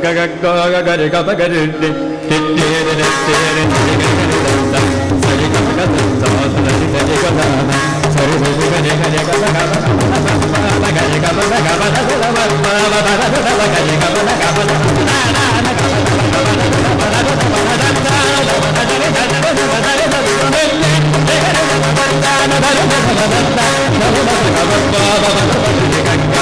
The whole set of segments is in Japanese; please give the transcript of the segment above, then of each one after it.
ga ga ga ga ga ga ga ga ga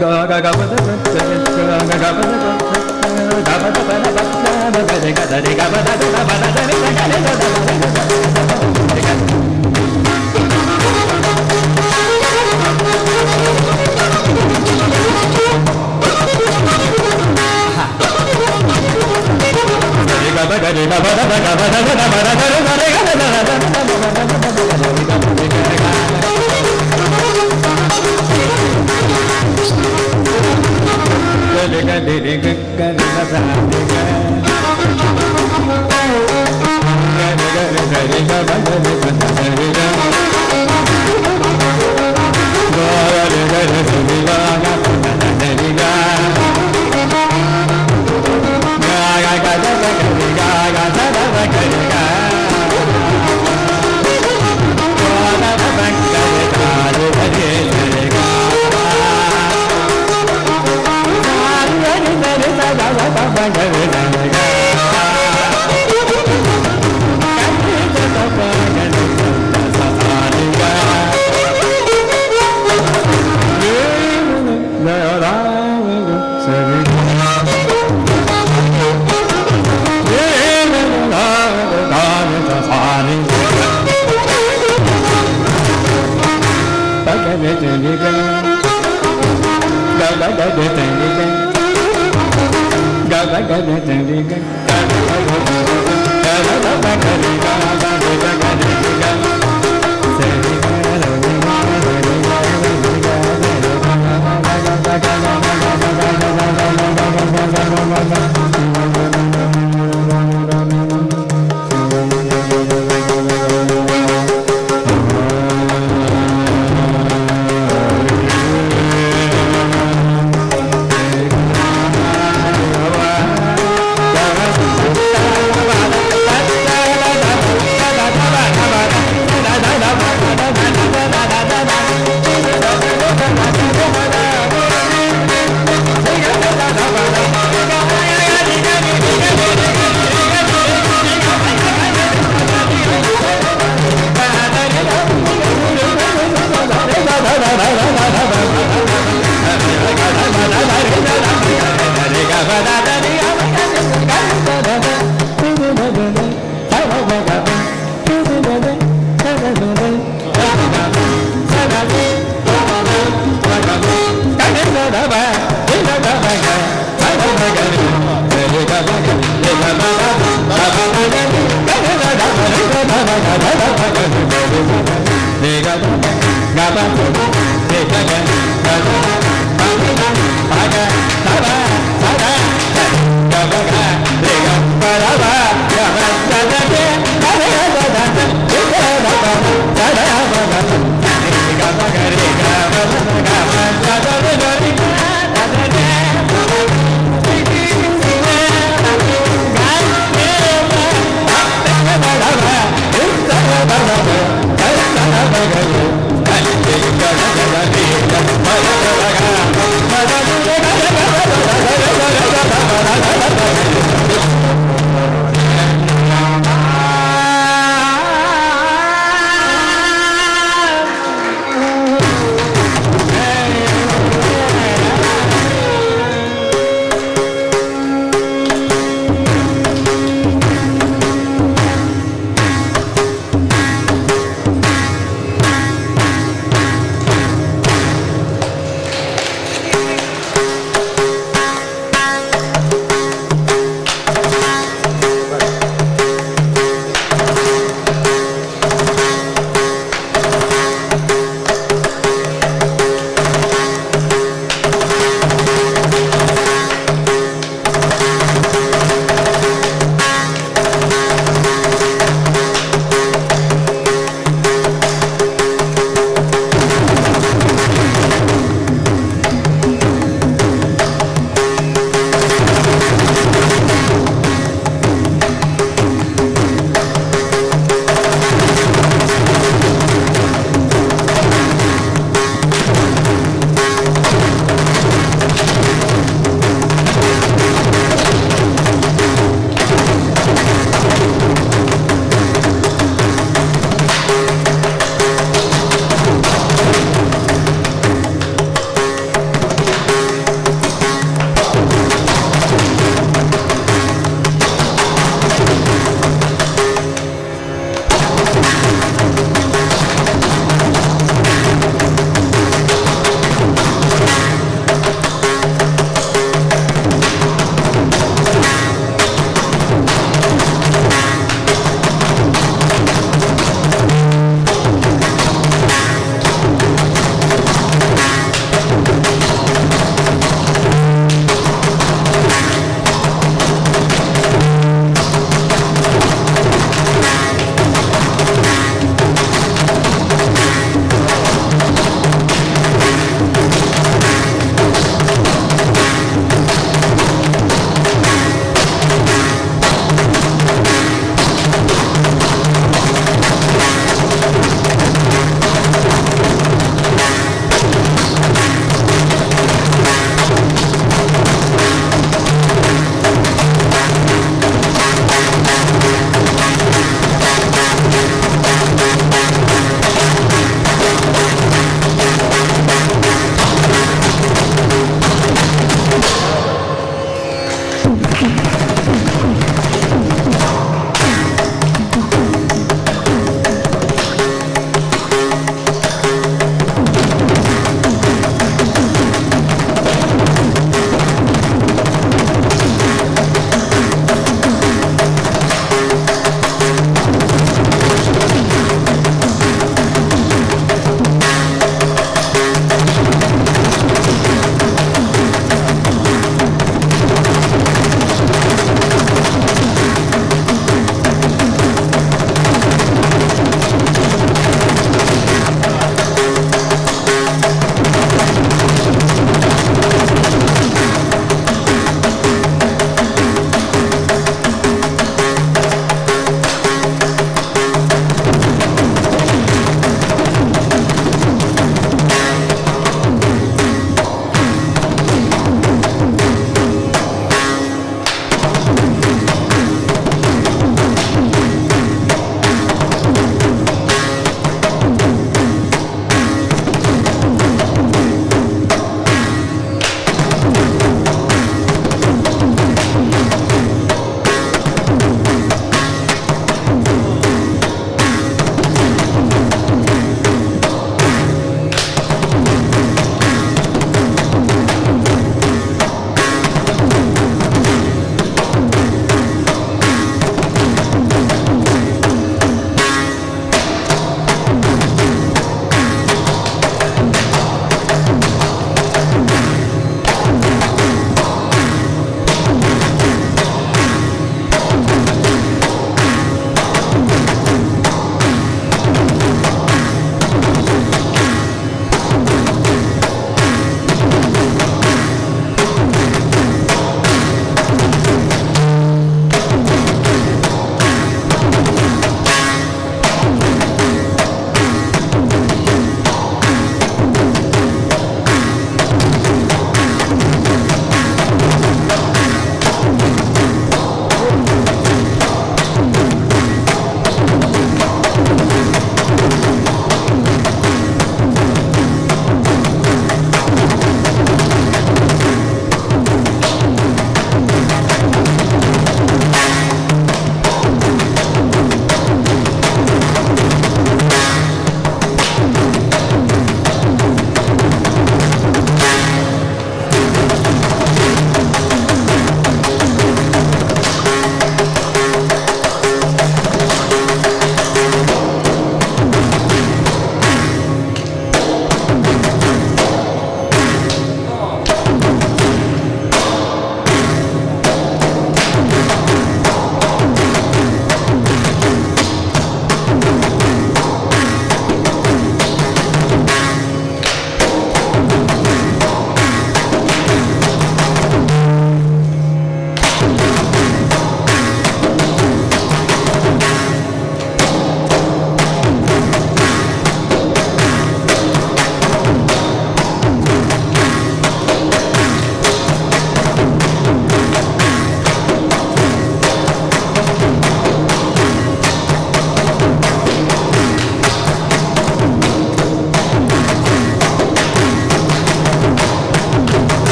gaga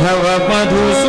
Madhav Madhus